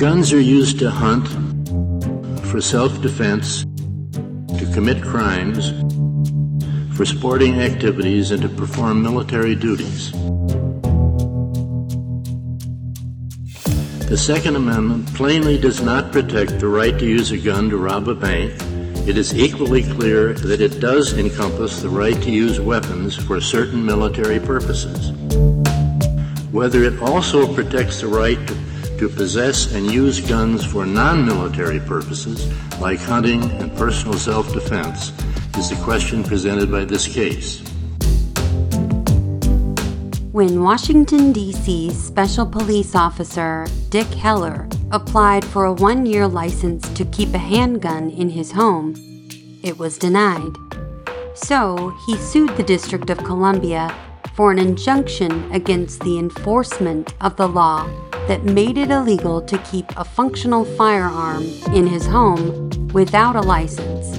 Guns are used to hunt, for self defense, to commit crimes, for sporting activities, and to perform military duties. The Second Amendment plainly does not protect the right to use a gun to rob a bank. It is equally clear that it does encompass the right to use weapons for certain military purposes. Whether it also protects the right to, to possess and use guns for non military purposes, like hunting and personal self defense, is the question presented by this case. When Washington, D.C. Special Police Officer Dick Heller applied for a one year license to keep a handgun in his home, it was denied. So he sued the District of Columbia for an injunction against the enforcement of the law that made it illegal to keep a functional firearm in his home without a license,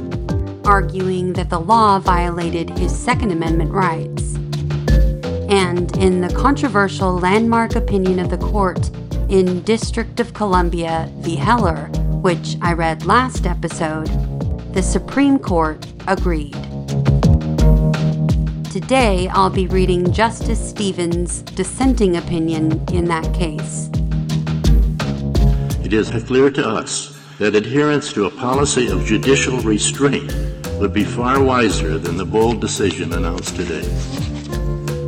arguing that the law violated his Second Amendment rights and in the controversial landmark opinion of the court in District of Columbia v. Heller, which I read last episode, the Supreme Court agreed. Today, I'll be reading Justice Stevens' dissenting opinion in that case. It is clear to us that adherence to a policy of judicial restraint would be far wiser than the bold decision announced today.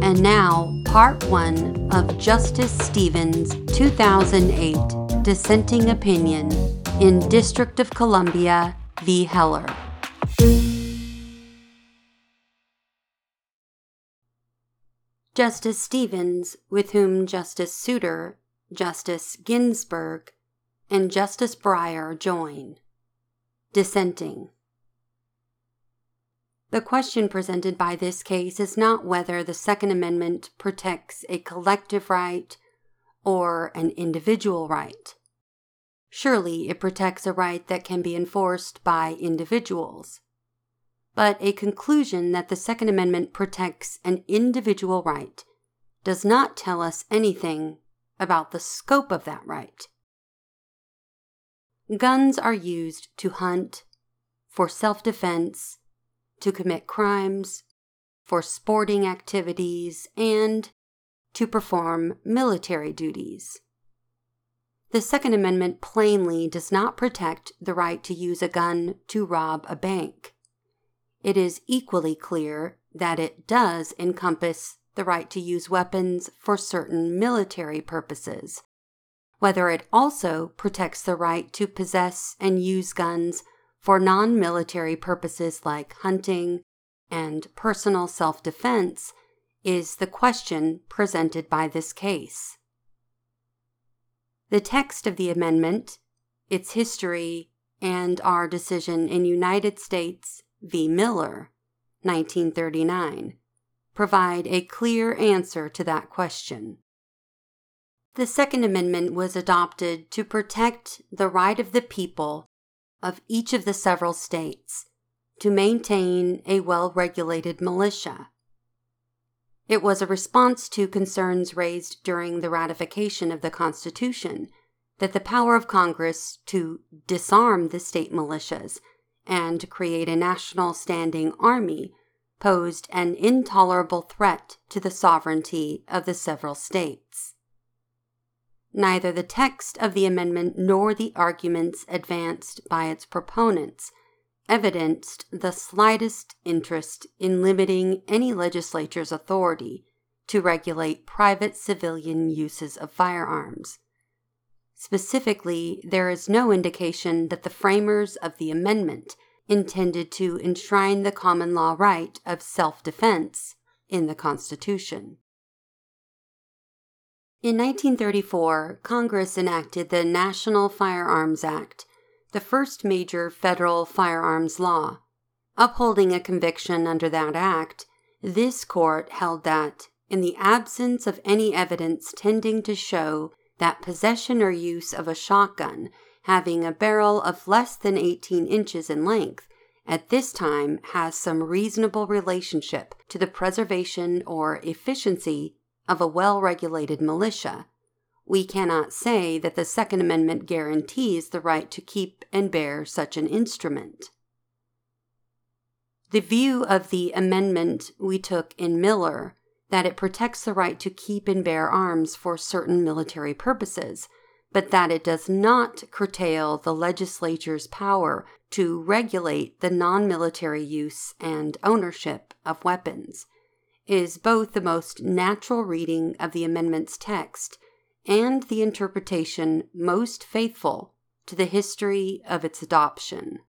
And now, part one of Justice Stevens' 2008 dissenting opinion in District of Columbia v. Heller. Justice Stevens, with whom Justice Souter, Justice Ginsburg, and Justice Breyer join. Dissenting. The question presented by this case is not whether the Second Amendment protects a collective right or an individual right. Surely it protects a right that can be enforced by individuals. But a conclusion that the Second Amendment protects an individual right does not tell us anything about the scope of that right. Guns are used to hunt, for self defense, to commit crimes, for sporting activities, and to perform military duties. The Second Amendment plainly does not protect the right to use a gun to rob a bank. It is equally clear that it does encompass the right to use weapons for certain military purposes. Whether it also protects the right to possess and use guns for non military purposes like hunting and personal self defense is the question presented by this case. The text of the amendment, its history, and our decision in United States v. Miller, 1939, provide a clear answer to that question. The Second Amendment was adopted to protect the right of the people of each of the several states to maintain a well regulated militia. It was a response to concerns raised during the ratification of the Constitution that the power of Congress to disarm the state militias and create a national standing army posed an intolerable threat to the sovereignty of the several states. Neither the text of the amendment nor the arguments advanced by its proponents evidenced the slightest interest in limiting any legislature's authority to regulate private civilian uses of firearms. Specifically, there is no indication that the framers of the amendment intended to enshrine the common law right of self defense in the Constitution. In 1934, Congress enacted the National Firearms Act, the first major federal firearms law. Upholding a conviction under that act, this court held that, in the absence of any evidence tending to show that possession or use of a shotgun having a barrel of less than 18 inches in length at this time has some reasonable relationship to the preservation or efficiency of a well regulated militia, we cannot say that the Second Amendment guarantees the right to keep and bear such an instrument. The view of the amendment we took in Miller that it protects the right to keep and bear arms for certain military purposes, but that it does not curtail the legislature's power to regulate the non military use and ownership of weapons, is both the most natural reading of the amendment's text and the interpretation most faithful to the history of its adoption.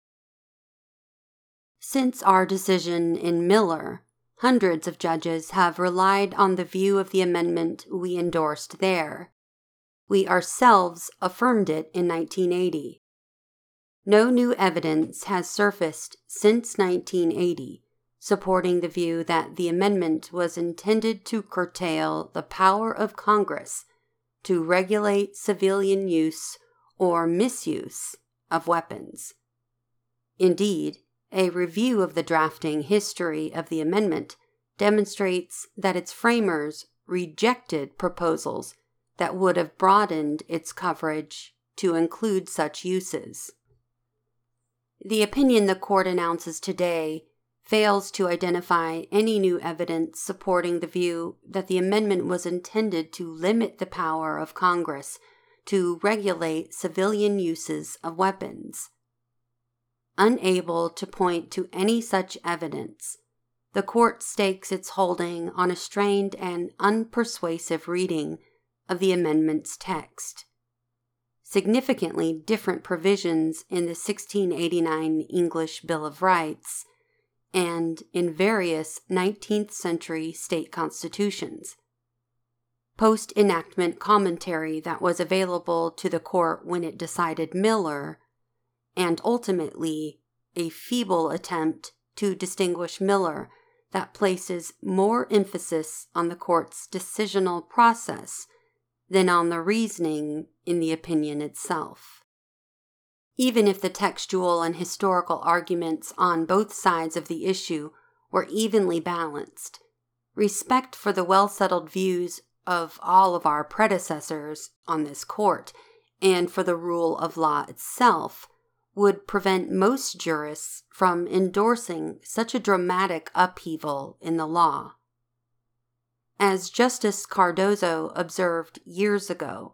Since our decision in Miller, hundreds of judges have relied on the view of the amendment we endorsed there. We ourselves affirmed it in 1980. No new evidence has surfaced since 1980 supporting the view that the amendment was intended to curtail the power of Congress to regulate civilian use or misuse of weapons. Indeed, a review of the drafting history of the amendment demonstrates that its framers rejected proposals that would have broadened its coverage to include such uses. The opinion the court announces today fails to identify any new evidence supporting the view that the amendment was intended to limit the power of Congress to regulate civilian uses of weapons. Unable to point to any such evidence, the court stakes its holding on a strained and unpersuasive reading of the amendment's text. Significantly different provisions in the 1689 English Bill of Rights and in various 19th century state constitutions. Post enactment commentary that was available to the court when it decided Miller, and ultimately a feeble attempt to distinguish Miller that places more emphasis on the court's decisional process than on the reasoning in the opinion itself. Even if the textual and historical arguments on both sides of the issue were evenly balanced, respect for the well settled views of all of our predecessors on this court and for the rule of law itself would prevent most jurists from endorsing such a dramatic upheaval in the law. As Justice Cardozo observed years ago,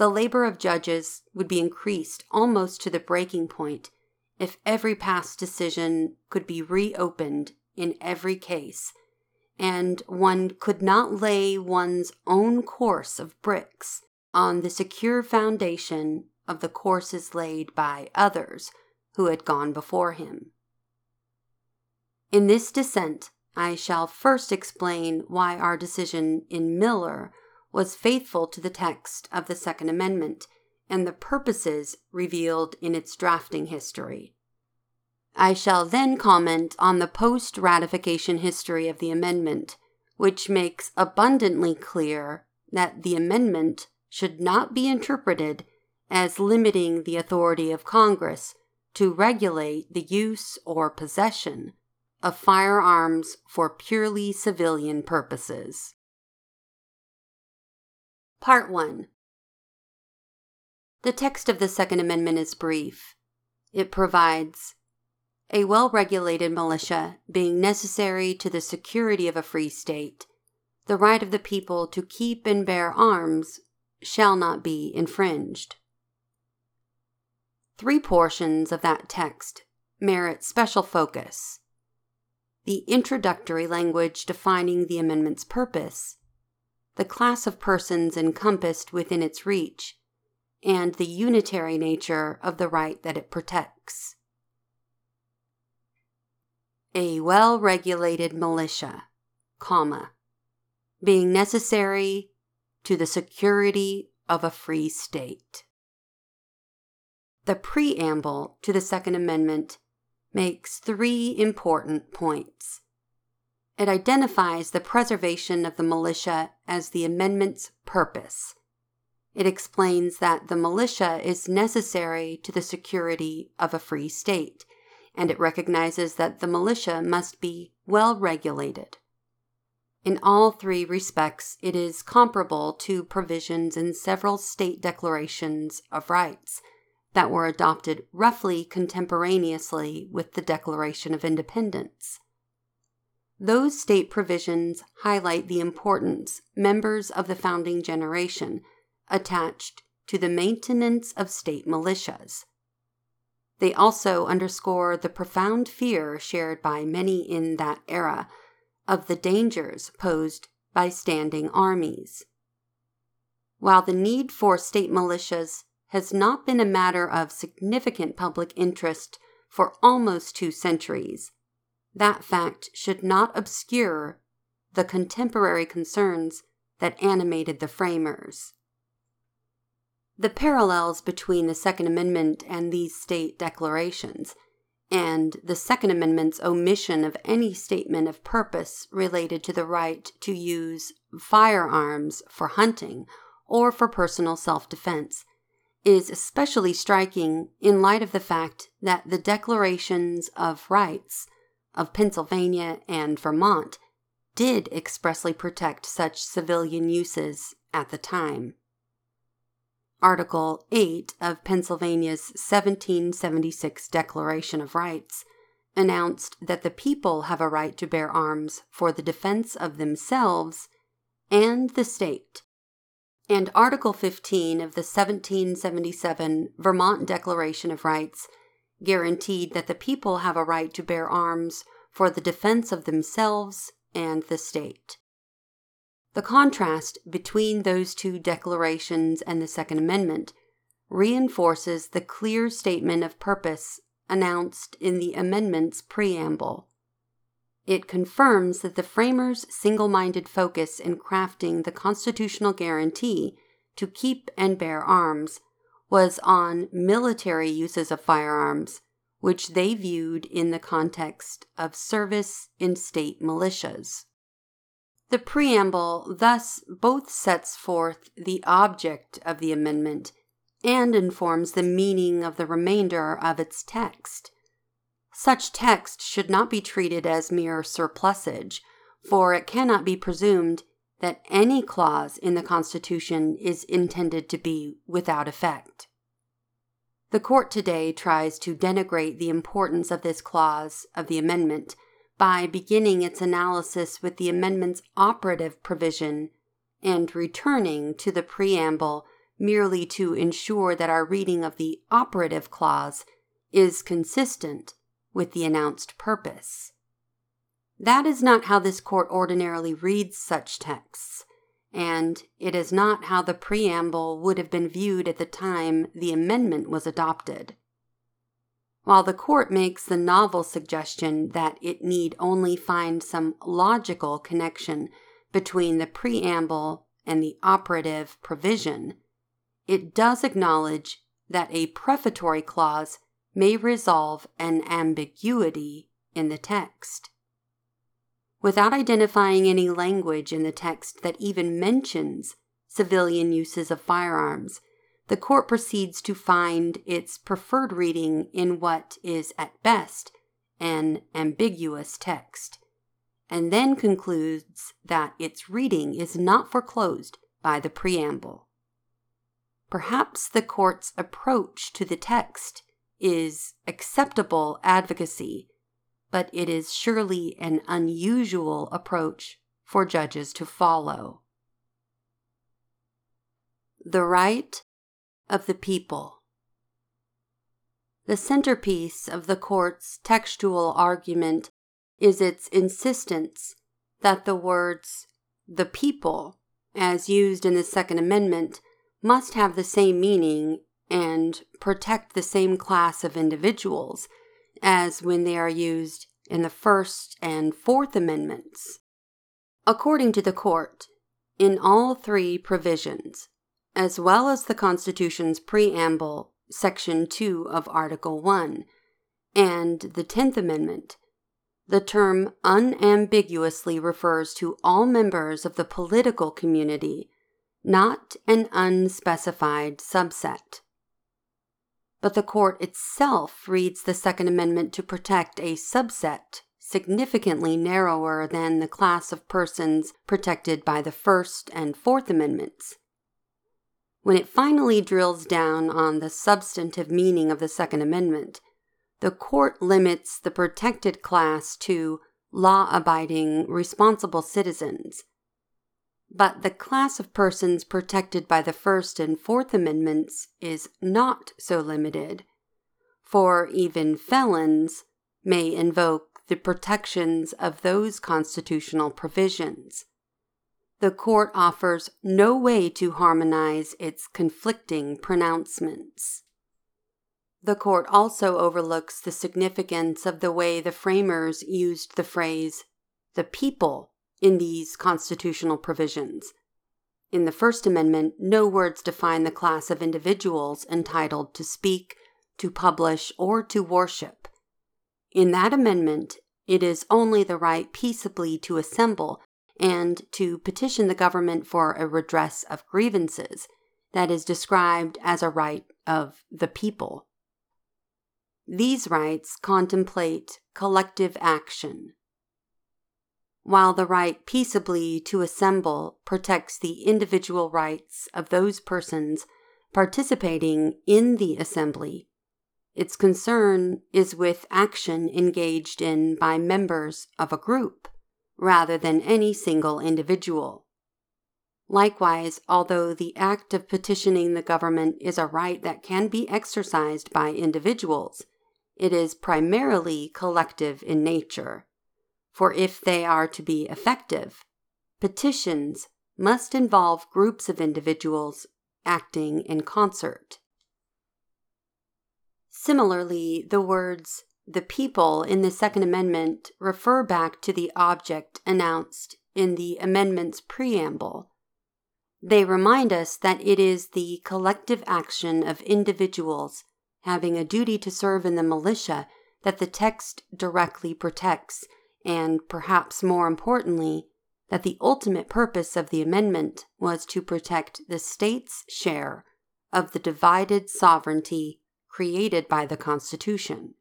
the labor of judges would be increased almost to the breaking point if every past decision could be reopened in every case, and one could not lay one's own course of bricks on the secure foundation of the courses laid by others who had gone before him. In this dissent, I shall first explain why our decision in Miller was faithful to the text of the Second Amendment and the purposes revealed in its drafting history. I shall then comment on the post ratification history of the amendment, which makes abundantly clear that the amendment should not be interpreted as limiting the authority of Congress to regulate the use or possession of firearms for purely civilian purposes. Part 1 The text of the Second Amendment is brief. It provides a well regulated militia being necessary to the security of a free state, the right of the people to keep and bear arms shall not be infringed. Three portions of that text merit special focus the introductory language defining the amendment's purpose the class of persons encompassed within its reach, and the unitary nature of the right that it protects. A well regulated militia, comma, being necessary to the security of a free state. The preamble to the Second Amendment makes three important points. It identifies the preservation of the militia as the amendment's purpose. It explains that the militia is necessary to the security of a free state, and it recognizes that the militia must be well regulated. In all three respects, it is comparable to provisions in several state declarations of rights that were adopted roughly contemporaneously with the Declaration of Independence. Those state provisions highlight the importance members of the founding generation attached to the maintenance of state militias. They also underscore the profound fear shared by many in that era of the dangers posed by standing armies. While the need for state militias has not been a matter of significant public interest for almost two centuries, that fact should not obscure the contemporary concerns that animated the framers. The parallels between the Second Amendment and these state declarations and the Second Amendment's omission of any statement of purpose related to the right to use firearms for hunting or for personal self defense is especially striking in light of the fact that the Declarations of Rights of Pennsylvania and Vermont did expressly protect such civilian uses at the time. Article 8 of Pennsylvania's 1776 Declaration of Rights announced that the people have a right to bear arms for the defense of themselves and the state. And Article 15 of the 1777 Vermont Declaration of Rights guaranteed that the people have a right to bear arms for the defense of themselves and the state. The contrast between those two declarations and the Second Amendment reinforces the clear statement of purpose announced in the amendment's preamble. It confirms that the framers' single minded focus in crafting the constitutional guarantee to keep and bear arms was on military uses of firearms, which they viewed in the context of service in state militias. The preamble thus both sets forth the object of the amendment and informs the meaning of the remainder of its text. Such text should not be treated as mere surplusage, for it cannot be presumed that any clause in the Constitution is intended to be without effect. The court today tries to denigrate the importance of this clause of the amendment by beginning its analysis with the amendment's operative provision and returning to the preamble merely to ensure that our reading of the operative clause is consistent with the announced purpose. That is not how this court ordinarily reads such texts, and it is not how the preamble would have been viewed at the time the amendment was adopted while the court makes the novel suggestion that it need only find some logical connection between the preamble and the operative provision, it does acknowledge that a prefatory clause may resolve an ambiguity in the text. Without identifying any language in the text that even mentions civilian uses of firearms, the court proceeds to find its preferred reading in what is at best an ambiguous text, and then concludes that its reading is not foreclosed by the preamble. Perhaps the court's approach to the text is acceptable advocacy, but it is surely an unusual approach for judges to follow. The right of the people. The centerpiece of the court's textual argument is its insistence that the words the people, as used in the Second Amendment, must have the same meaning and protect the same class of individuals as when they are used in the First and Fourth Amendments. According to the court, in all three provisions, as well as the Constitution's preamble, Section 2 of Article 1, and the Tenth Amendment, the term unambiguously refers to all members of the political community, not an unspecified subset. But the court itself reads the Second Amendment to protect a subset significantly narrower than the class of persons protected by the First and Fourth Amendments. When it finally drills down on the substantive meaning of the Second Amendment, the court limits the protected class to law abiding, responsible citizens. But the class of persons protected by the First and Fourth Amendments is not so limited, for even felons may invoke the protections of those constitutional provisions. The court offers no way to harmonize its conflicting pronouncements. The court also overlooks the significance of the way the framers used the phrase, the people, in these constitutional provisions. In the First Amendment, no words define the class of individuals entitled to speak, to publish, or to worship. In that amendment, it is only the right peaceably to assemble and to petition the government for a redress of grievances that is described as a right of the people. These rights contemplate collective action. While the right peaceably to assemble protects the individual rights of those persons participating in the assembly, its concern is with action engaged in by members of a group rather than any single individual. Likewise, although the act of petitioning the government is a right that can be exercised by individuals, it is primarily collective in nature. For if they are to be effective, petitions must involve groups of individuals acting in concert. Similarly, the words the people in the Second Amendment refer back to the object announced in the amendment's preamble. They remind us that it is the collective action of individuals having a duty to serve in the militia that the text directly protects, and perhaps more importantly, that the ultimate purpose of the amendment was to protect the state's share of the divided sovereignty created by the Constitution.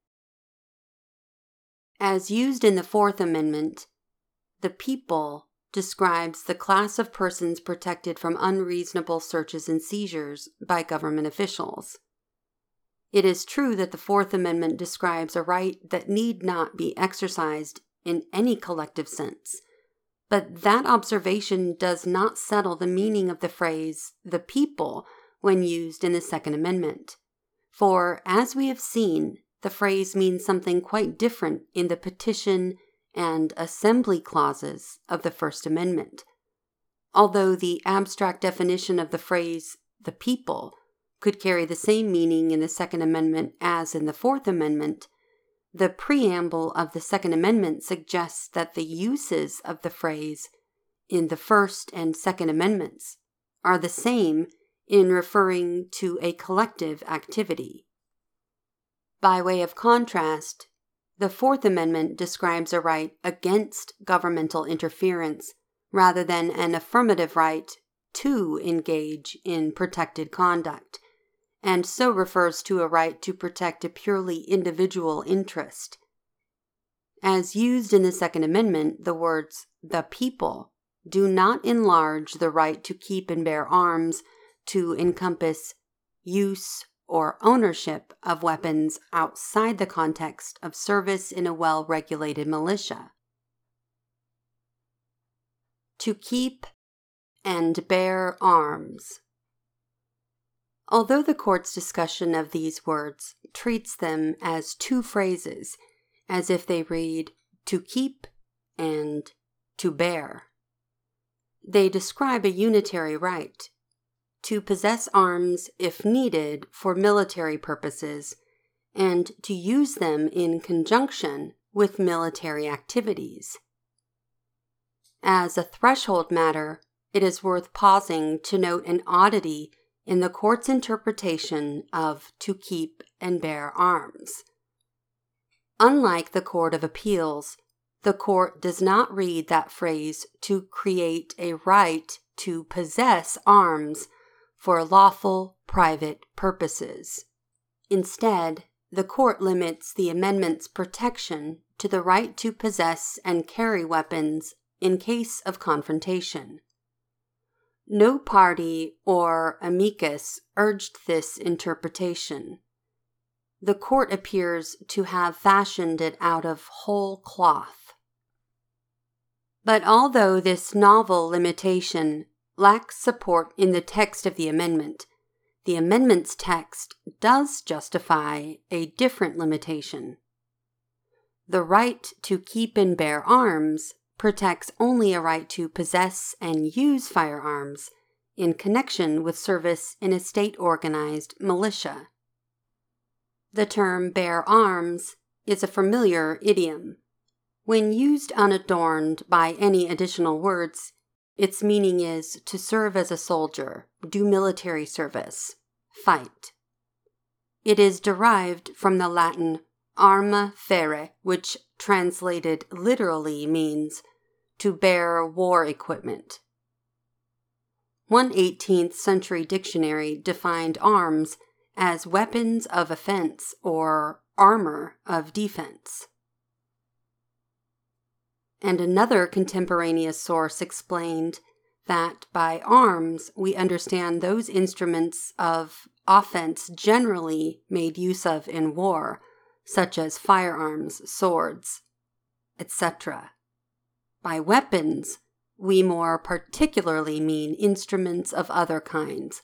As used in the Fourth Amendment, the people describes the class of persons protected from unreasonable searches and seizures by government officials. It is true that the Fourth Amendment describes a right that need not be exercised in any collective sense, but that observation does not settle the meaning of the phrase the people when used in the Second Amendment. For, as we have seen, the phrase means something quite different in the petition and assembly clauses of the First Amendment. Although the abstract definition of the phrase the people could carry the same meaning in the Second Amendment as in the Fourth Amendment, the preamble of the Second Amendment suggests that the uses of the phrase in the First and Second Amendments are the same in referring to a collective activity. By way of contrast, the Fourth Amendment describes a right against governmental interference rather than an affirmative right to engage in protected conduct and so refers to a right to protect a purely individual interest. As used in the Second Amendment, the words the people do not enlarge the right to keep and bear arms to encompass use or ownership of weapons outside the context of service in a well regulated militia. To keep and bear arms. Although the court's discussion of these words treats them as two phrases, as if they read to keep and to bear, they describe a unitary right to possess arms if needed for military purposes and to use them in conjunction with military activities. As a threshold matter, it is worth pausing to note an oddity in the court's interpretation of to keep and bear arms. Unlike the Court of Appeals, the court does not read that phrase to create a right to possess arms for lawful private purposes. Instead, the court limits the amendment's protection to the right to possess and carry weapons in case of confrontation. No party or amicus urged this interpretation. The court appears to have fashioned it out of whole cloth. But although this novel limitation lacks support in the text of the amendment, the amendment's text does justify a different limitation. The right to keep and bear arms protects only a right to possess and use firearms in connection with service in a state organized militia. The term bear arms is a familiar idiom. When used unadorned by any additional words, its meaning is to serve as a soldier, do military service, fight. It is derived from the Latin arma ferre, which translated literally means to bear war equipment. One 18th century dictionary defined arms as weapons of offense or armor of defense. And another contemporaneous source explained that by arms we understand those instruments of offense generally made use of in war, such as firearms, swords, etc. By weapons, we more particularly mean instruments of other kinds,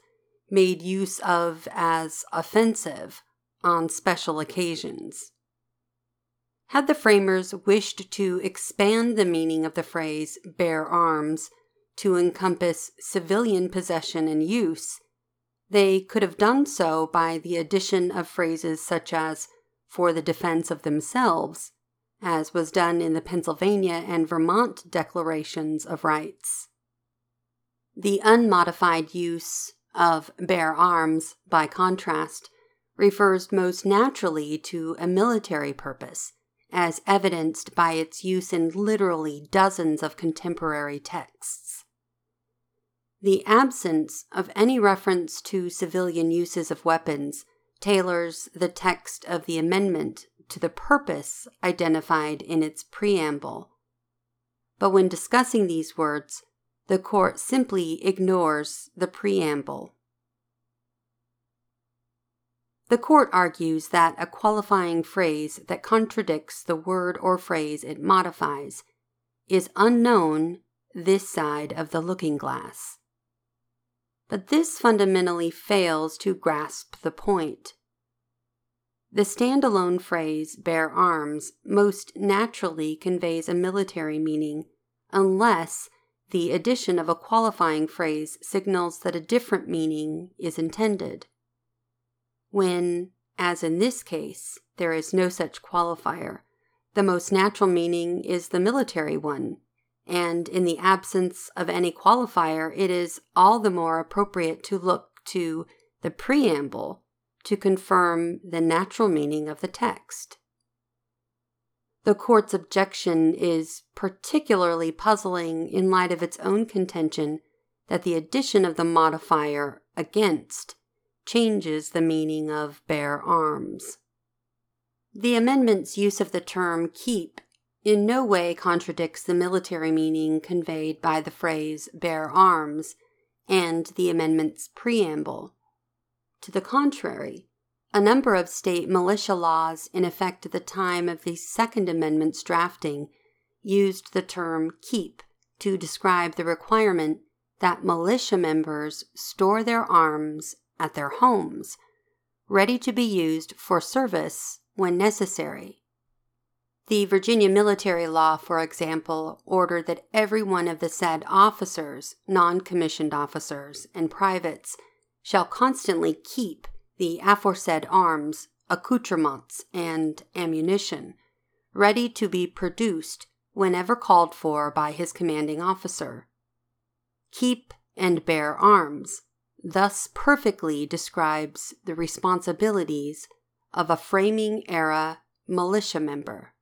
made use of as offensive on special occasions. Had the framers wished to expand the meaning of the phrase bear arms to encompass civilian possession and use, they could have done so by the addition of phrases such as for the defense of themselves, as was done in the Pennsylvania and Vermont Declarations of Rights. The unmodified use of bear arms, by contrast, refers most naturally to a military purpose, as evidenced by its use in literally dozens of contemporary texts. The absence of any reference to civilian uses of weapons tailors the text of the amendment to the purpose identified in its preamble. But when discussing these words, the court simply ignores the preamble. The court argues that a qualifying phrase that contradicts the word or phrase it modifies is unknown this side of the looking glass. But this fundamentally fails to grasp the point. The standalone phrase bear arms most naturally conveys a military meaning unless the addition of a qualifying phrase signals that a different meaning is intended. When, as in this case, there is no such qualifier, the most natural meaning is the military one, and in the absence of any qualifier, it is all the more appropriate to look to the preamble to confirm the natural meaning of the text. The court's objection is particularly puzzling in light of its own contention that the addition of the modifier against changes the meaning of bear arms. The amendment's use of the term keep in no way contradicts the military meaning conveyed by the phrase bear arms and the amendment's preamble. To the contrary, a number of state militia laws in effect at the time of the Second Amendment's drafting used the term keep to describe the requirement that militia members store their arms at their homes, ready to be used for service when necessary. The Virginia military law, for example, ordered that every one of the said officers, non commissioned officers, and privates shall constantly keep the aforesaid arms, accoutrements, and ammunition ready to be produced whenever called for by his commanding officer. Keep and bear arms thus perfectly describes the responsibilities of a framing era militia member.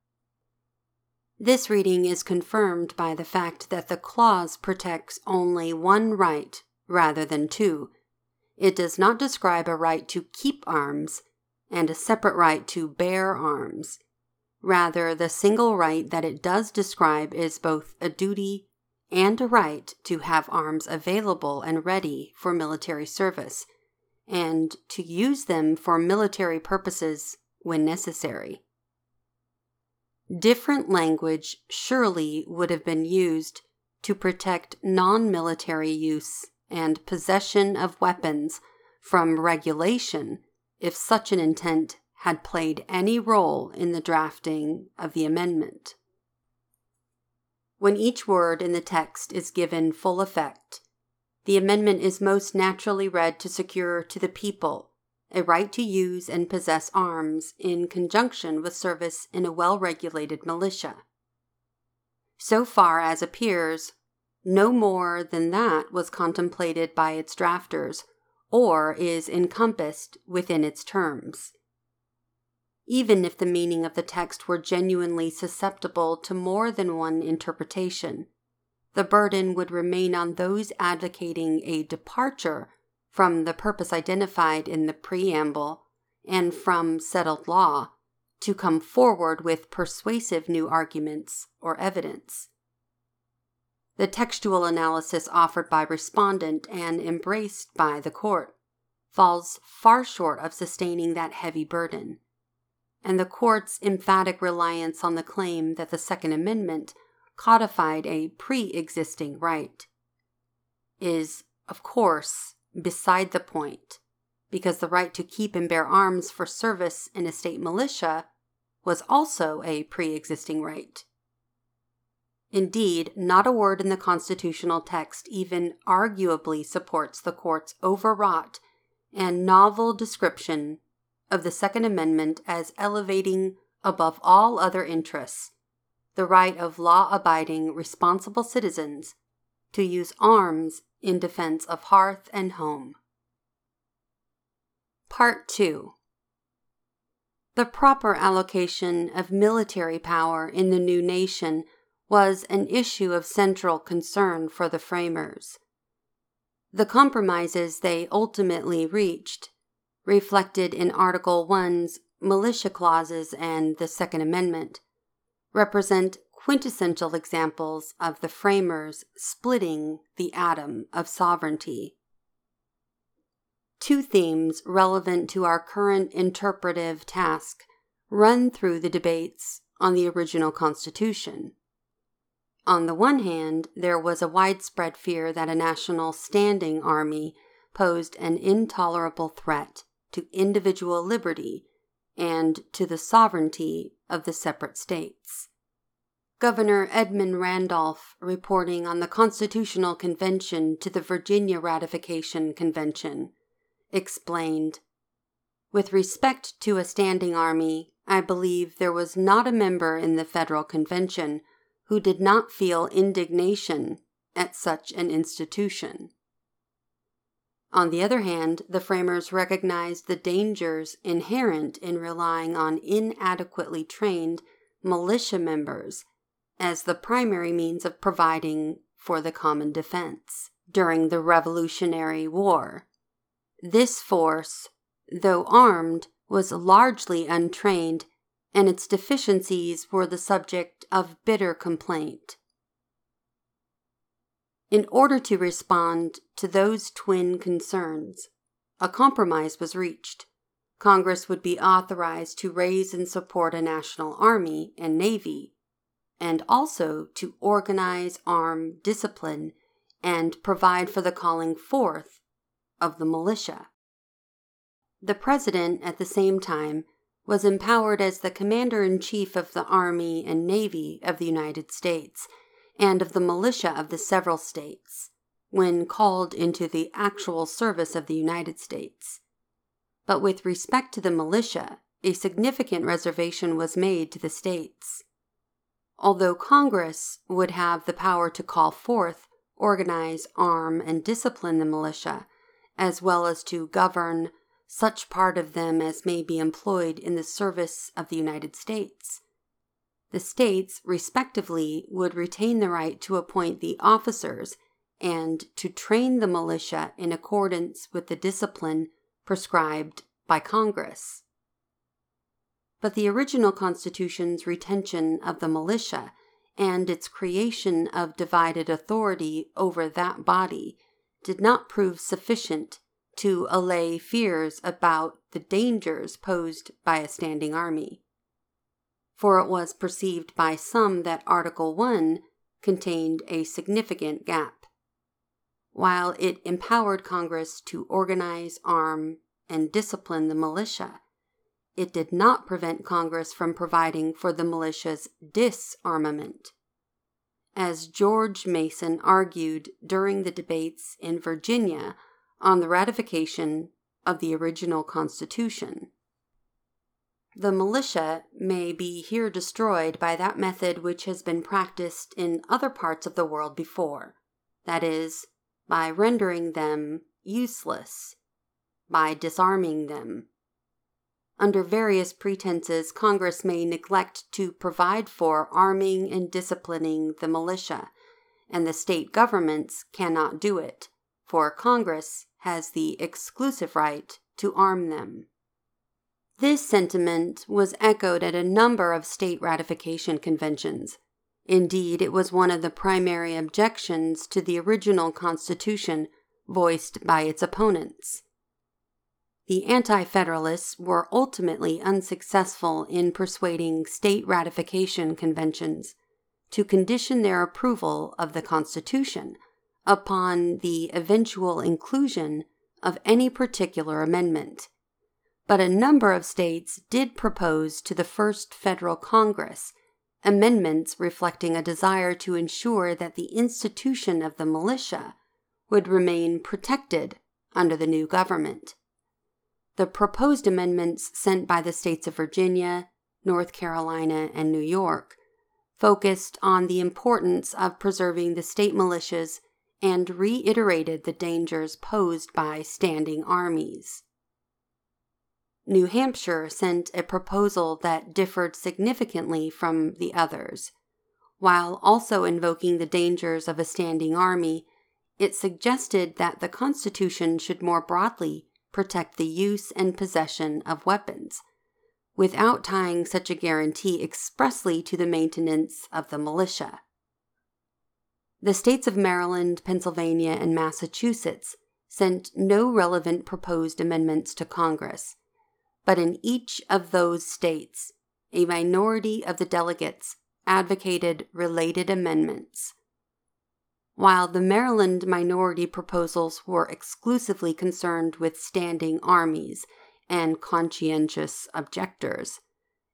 This reading is confirmed by the fact that the clause protects only one right rather than two, it does not describe a right to keep arms and a separate right to bear arms. Rather, the single right that it does describe is both a duty and a right to have arms available and ready for military service, and to use them for military purposes when necessary. Different language surely would have been used to protect non military use and possession of weapons from regulation if such an intent had played any role in the drafting of the amendment. When each word in the text is given full effect, the amendment is most naturally read to secure to the people a right to use and possess arms in conjunction with service in a well regulated militia. So far as appears, no more than that was contemplated by its drafters or is encompassed within its terms even if the meaning of the text were genuinely susceptible to more than one interpretation. The burden would remain on those advocating a departure from the purpose identified in the preamble and from settled law to come forward with persuasive new arguments or evidence. The textual analysis offered by respondent and embraced by the court falls far short of sustaining that heavy burden and the court's emphatic reliance on the claim that the Second Amendment codified a pre existing right is, of course, beside the point, because the right to keep and bear arms for service in a state militia was also a pre existing right. Indeed, not a word in the constitutional text even arguably supports the court's overwrought and novel description of the Second Amendment as elevating above all other interests the right of law abiding, responsible citizens to use arms in defense of hearth and home. Part 2 The proper allocation of military power in the new nation was an issue of central concern for the framers. The compromises they ultimately reached reflected in Article 1's militia clauses and the Second Amendment, represent quintessential examples of the framers splitting the atom of sovereignty. Two themes relevant to our current interpretive task run through the debates on the original Constitution. On the one hand, there was a widespread fear that a national standing army posed an intolerable threat to individual liberty and to the sovereignty of the separate states. Governor Edmund Randolph, reporting on the Constitutional Convention to the Virginia Ratification Convention, explained With respect to a standing army, I believe there was not a member in the Federal Convention who did not feel indignation at such an institution. On the other hand, the framers recognized the dangers inherent in relying on inadequately trained militia members as the primary means of providing for the common defense during the Revolutionary War. This force, though armed, was largely untrained, and its deficiencies were the subject of bitter complaint. In order to respond to those twin concerns, a compromise was reached. Congress would be authorized to raise and support a national army and navy, and also to organize, arm, discipline, and provide for the calling forth of the militia. The President, at the same time, was empowered as the Commander in Chief of the Army and Navy of the United States and of the militia of the several states when called into the actual service of the United States. But with respect to the militia, a significant reservation was made to the states. Although Congress would have the power to call forth, organize, arm, and discipline the militia, as well as to govern such part of them as may be employed in the service of the United States, the states, respectively, would retain the right to appoint the officers and to train the militia in accordance with the discipline prescribed by Congress. But the original Constitution's retention of the militia and its creation of divided authority over that body did not prove sufficient to allay fears about the dangers posed by a standing army. For it was perceived by some that Article 1 contained a significant gap. While it empowered Congress to organize, arm, and discipline the militia, it did not prevent Congress from providing for the militia's disarmament. As George Mason argued during the debates in Virginia on the ratification of the original Constitution. The militia may be here destroyed by that method which has been practiced in other parts of the world before, that is, by rendering them useless, by disarming them. Under various pretenses, Congress may neglect to provide for arming and disciplining the militia, and the state governments cannot do it, for Congress has the exclusive right to arm them. This sentiment was echoed at a number of state ratification conventions. Indeed, it was one of the primary objections to the original Constitution voiced by its opponents. The Anti Federalists were ultimately unsuccessful in persuading state ratification conventions to condition their approval of the Constitution upon the eventual inclusion of any particular amendment. But a number of states did propose to the first federal Congress amendments reflecting a desire to ensure that the institution of the militia would remain protected under the new government. The proposed amendments sent by the states of Virginia, North Carolina, and New York focused on the importance of preserving the state militias and reiterated the dangers posed by standing armies. New Hampshire sent a proposal that differed significantly from the others. While also invoking the dangers of a standing army, it suggested that the Constitution should more broadly protect the use and possession of weapons, without tying such a guarantee expressly to the maintenance of the militia. The states of Maryland, Pennsylvania, and Massachusetts sent no relevant proposed amendments to Congress, but in each of those states, a minority of the delegates advocated related amendments. While the Maryland minority proposals were exclusively concerned with standing armies and conscientious objectors,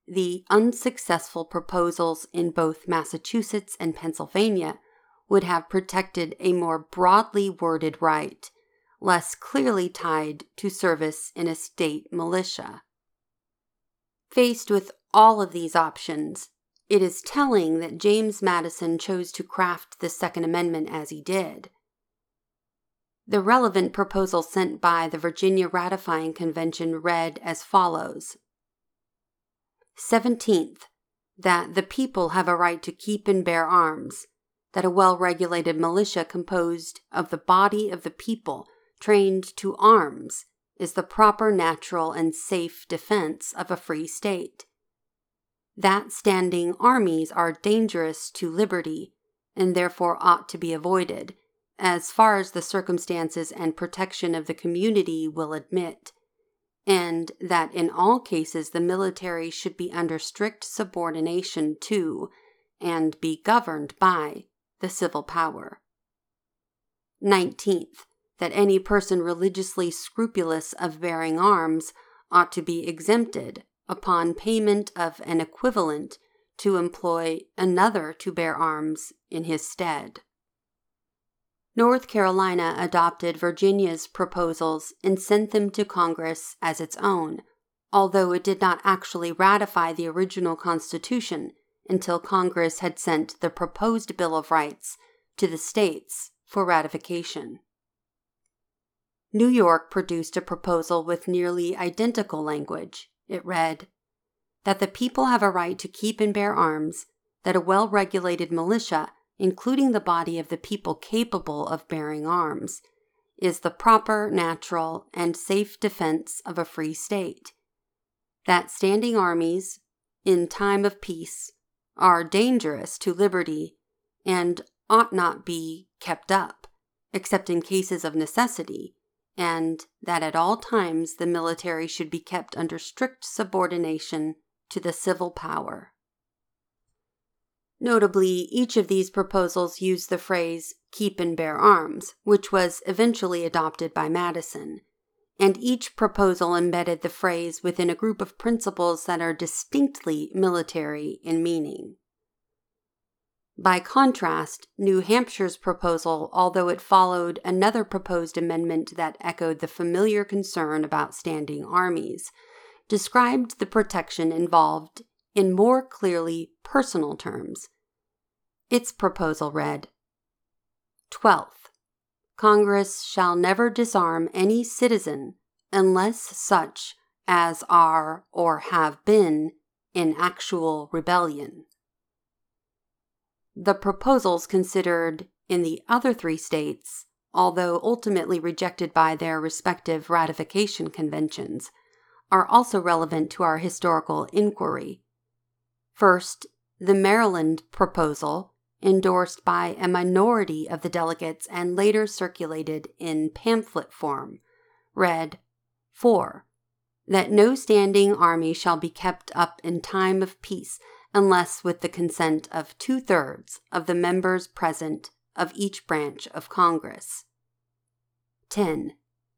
the unsuccessful proposals in both Massachusetts and Pennsylvania would have protected a more broadly worded right, less clearly tied to service in a state militia. Faced with all of these options, it is telling that James Madison chose to craft the Second Amendment as he did. The relevant proposal sent by the Virginia Ratifying Convention read as follows 17th, that the people have a right to keep and bear arms, that a well regulated militia composed of the body of the people trained to arms is the proper, natural, and safe defense of a free state. That standing armies are dangerous to liberty and therefore ought to be avoided, as far as the circumstances and protection of the community will admit, and that in all cases the military should be under strict subordination to and be governed by the civil power. 19th, that any person religiously scrupulous of bearing arms ought to be exempted upon payment of an equivalent to employ another to bear arms in his stead. North Carolina adopted Virginia's proposals and sent them to Congress as its own, although it did not actually ratify the original Constitution until Congress had sent the proposed Bill of Rights to the states for ratification. New York produced a proposal with nearly identical language. It read that the people have a right to keep and bear arms, that a well regulated militia, including the body of the people capable of bearing arms, is the proper, natural, and safe defense of a free state, that standing armies in time of peace are dangerous to liberty and ought not be kept up, except in cases of necessity, and that at all times the military should be kept under strict subordination to the civil power. Notably, each of these proposals used the phrase keep and bear arms, which was eventually adopted by Madison, and each proposal embedded the phrase within a group of principles that are distinctly military in meaning. By contrast, New Hampshire's proposal, although it followed another proposed amendment that echoed the familiar concern about standing armies, described the protection involved in more clearly personal terms. Its proposal read 12th, Congress shall never disarm any citizen unless such as are or have been in actual rebellion. The proposals considered in the other three states, although ultimately rejected by their respective ratification conventions, are also relevant to our historical inquiry. First, the Maryland proposal, endorsed by a minority of the delegates and later circulated in pamphlet form, read 4. That no standing army shall be kept up in time of peace unless with the consent of two thirds of the members present of each branch of Congress. 10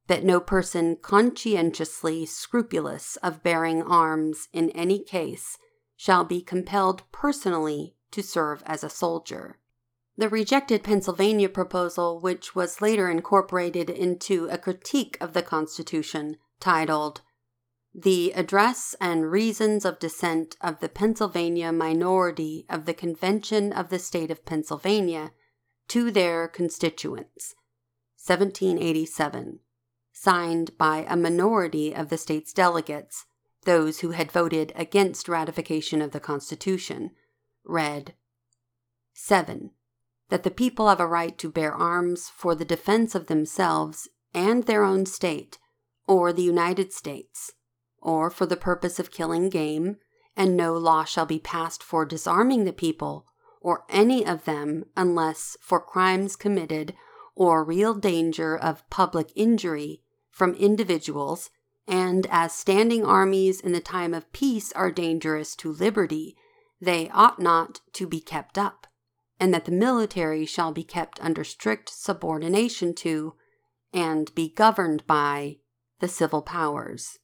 that no person conscientiously scrupulous of bearing arms in any case shall be compelled personally to serve as a soldier. The rejected Pennsylvania proposal, which was later incorporated into a critique of the Constitution titled The Address and Reasons of Dissent of the Pennsylvania Minority of the Convention of the State of Pennsylvania to Their Constituents, 1787, signed by a minority of the state's delegates those who had voted against ratification of the Constitution, read 7. That the people have a right to bear arms for the defense of themselves and their own state, or the United States, or for the purpose of killing game, and no law shall be passed for disarming the people, or any of them, unless for crimes committed or real danger of public injury from individuals and as standing armies in the time of peace are dangerous to liberty, they ought not to be kept up, and that the military shall be kept under strict subordination to, and be governed by, the civil powers.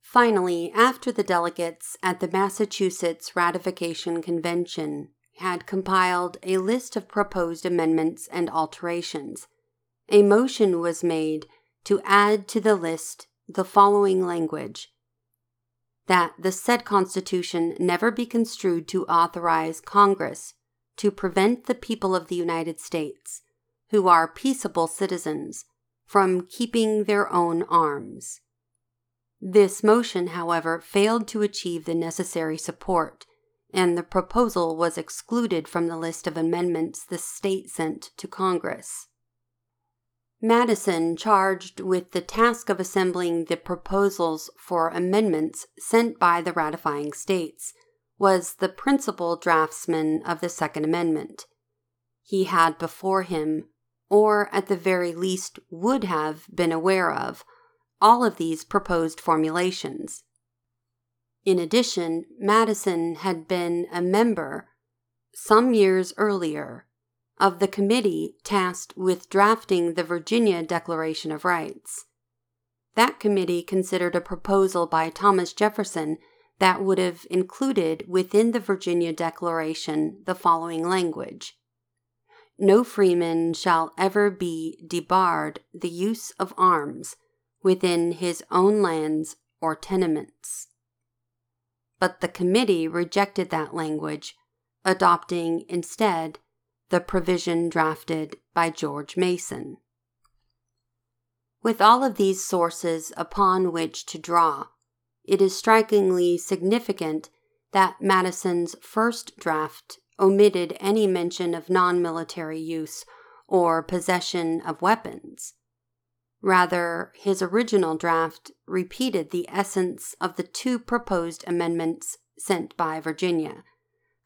Finally, after the delegates at the Massachusetts Ratification Convention had compiled a list of proposed amendments and alterations, a motion was made to add to the list the following language that the said Constitution never be construed to authorize Congress to prevent the people of the United States, who are peaceable citizens, from keeping their own arms. This motion, however, failed to achieve the necessary support, and the proposal was excluded from the list of amendments the state sent to Congress. Madison, charged with the task of assembling the proposals for amendments sent by the ratifying states, was the principal draftsman of the Second Amendment. He had before him, or at the very least would have been aware of, all of these proposed formulations. In addition, Madison had been a member, some years earlier, of the committee tasked with drafting the Virginia Declaration of Rights. That committee considered a proposal by Thomas Jefferson that would have included within the Virginia Declaration the following language No freeman shall ever be debarred the use of arms within his own lands or tenements. But the committee rejected that language, adopting instead the provision drafted by George Mason. With all of these sources upon which to draw, it is strikingly significant that Madison's first draft omitted any mention of non military use or possession of weapons. Rather, his original draft repeated the essence of the two proposed amendments sent by Virginia,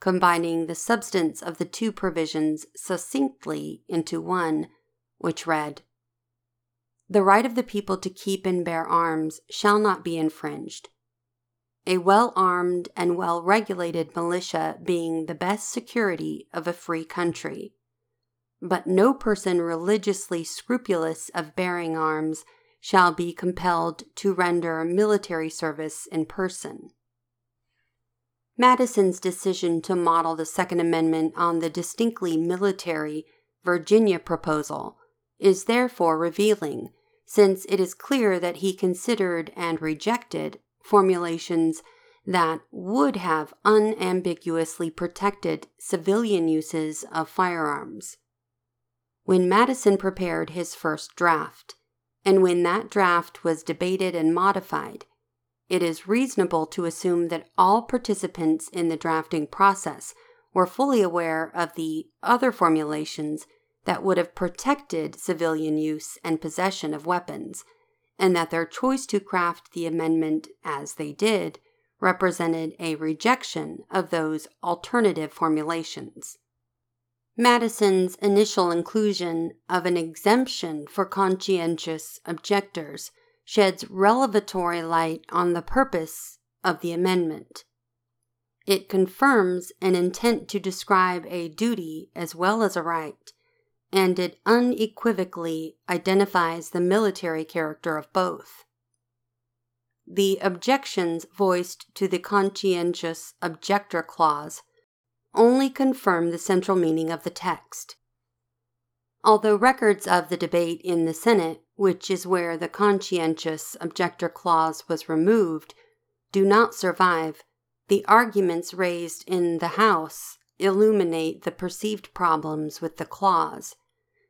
combining the substance of the two provisions succinctly into one, which read The right of the people to keep and bear arms shall not be infringed. A well armed and well regulated militia being the best security of a free country. But no person religiously scrupulous of bearing arms shall be compelled to render military service in person. Madison's decision to model the Second Amendment on the distinctly military Virginia proposal is therefore revealing, since it is clear that he considered and rejected formulations that would have unambiguously protected civilian uses of firearms. When Madison prepared his first draft, and when that draft was debated and modified, it is reasonable to assume that all participants in the drafting process were fully aware of the other formulations that would have protected civilian use and possession of weapons, and that their choice to craft the amendment as they did represented a rejection of those alternative formulations. Madison's initial inclusion of an exemption for conscientious objectors sheds revelatory light on the purpose of the amendment. It confirms an intent to describe a duty as well as a right, and it unequivocally identifies the military character of both. The objections voiced to the conscientious objector clause only confirm the central meaning of the text. Although records of the debate in the Senate which is where the conscientious objector clause was removed, do not survive, the arguments raised in the House illuminate the perceived problems with the clause.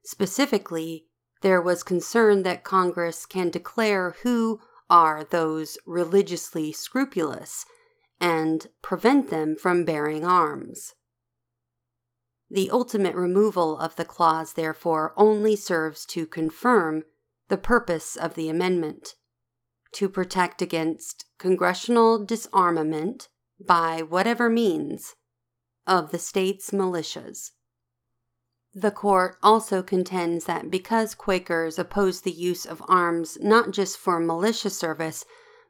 Specifically, there was concern that Congress can declare who are those religiously scrupulous and prevent them from bearing arms. The ultimate removal of the clause, therefore, only serves to confirm the purpose of the amendment to protect against congressional disarmament by whatever means of the state's militias. The court also contends that because Quakers oppose the use of arms not just for militia service,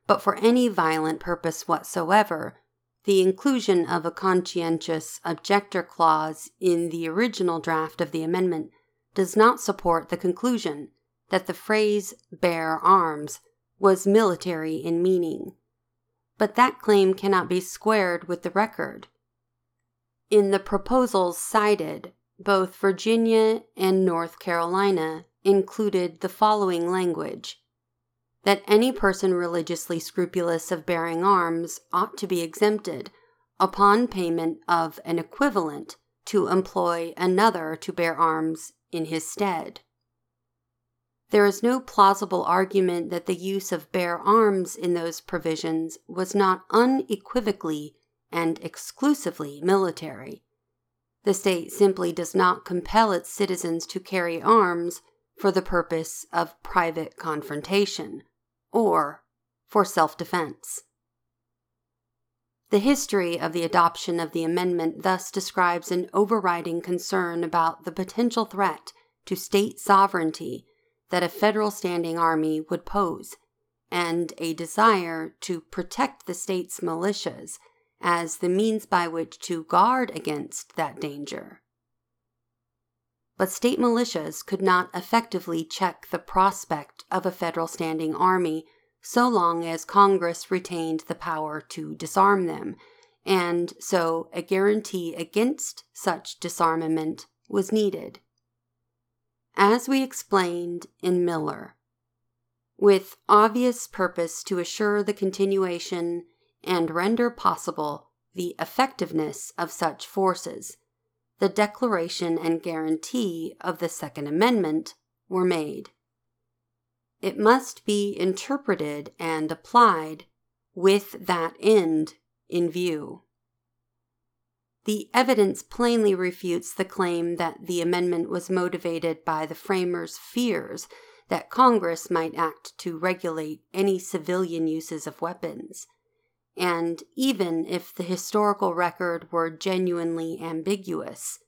but for any violent purpose whatsoever, the inclusion of a conscientious objector clause in the original draft of the amendment does not support the conclusion that the phrase bear arms was military in meaning. But that claim cannot be squared with the record. In the proposals cited, both Virginia and North Carolina included the following language that any person religiously scrupulous of bearing arms ought to be exempted upon payment of an equivalent to employ another to bear arms in his stead. There is no plausible argument that the use of bear arms in those provisions was not unequivocally and exclusively military. The state simply does not compel its citizens to carry arms for the purpose of private confrontation or for self defense. The history of the adoption of the amendment thus describes an overriding concern about the potential threat to state sovereignty that a federal standing army would pose, and a desire to protect the state's militias as the means by which to guard against that danger. But state militias could not effectively check the prospect of a federal standing army so long as Congress retained the power to disarm them, and so a guarantee against such disarmament was needed as we explained in Miller, with obvious purpose to assure the continuation and render possible the effectiveness of such forces, the declaration and guarantee of the Second Amendment were made. It must be interpreted and applied with that end in view. The evidence plainly refutes the claim that the amendment was motivated by the framers' fears that Congress might act to regulate any civilian uses of weapons. and even if the historical record were genuinely ambiguous,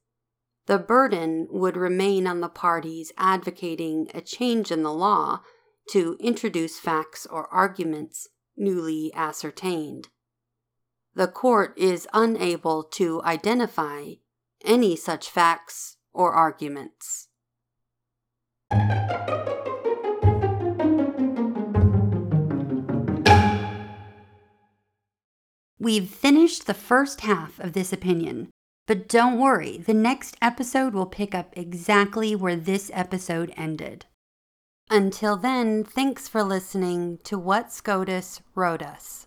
the burden would remain on the parties advocating a change in the law to introduce facts or arguments newly ascertained. The court is unable to identify any such facts or arguments. We've finished the first half of this opinion, but don't worry, the next episode will pick up exactly where this episode ended. Until then, thanks for listening to What SCOTUS Wrote Us.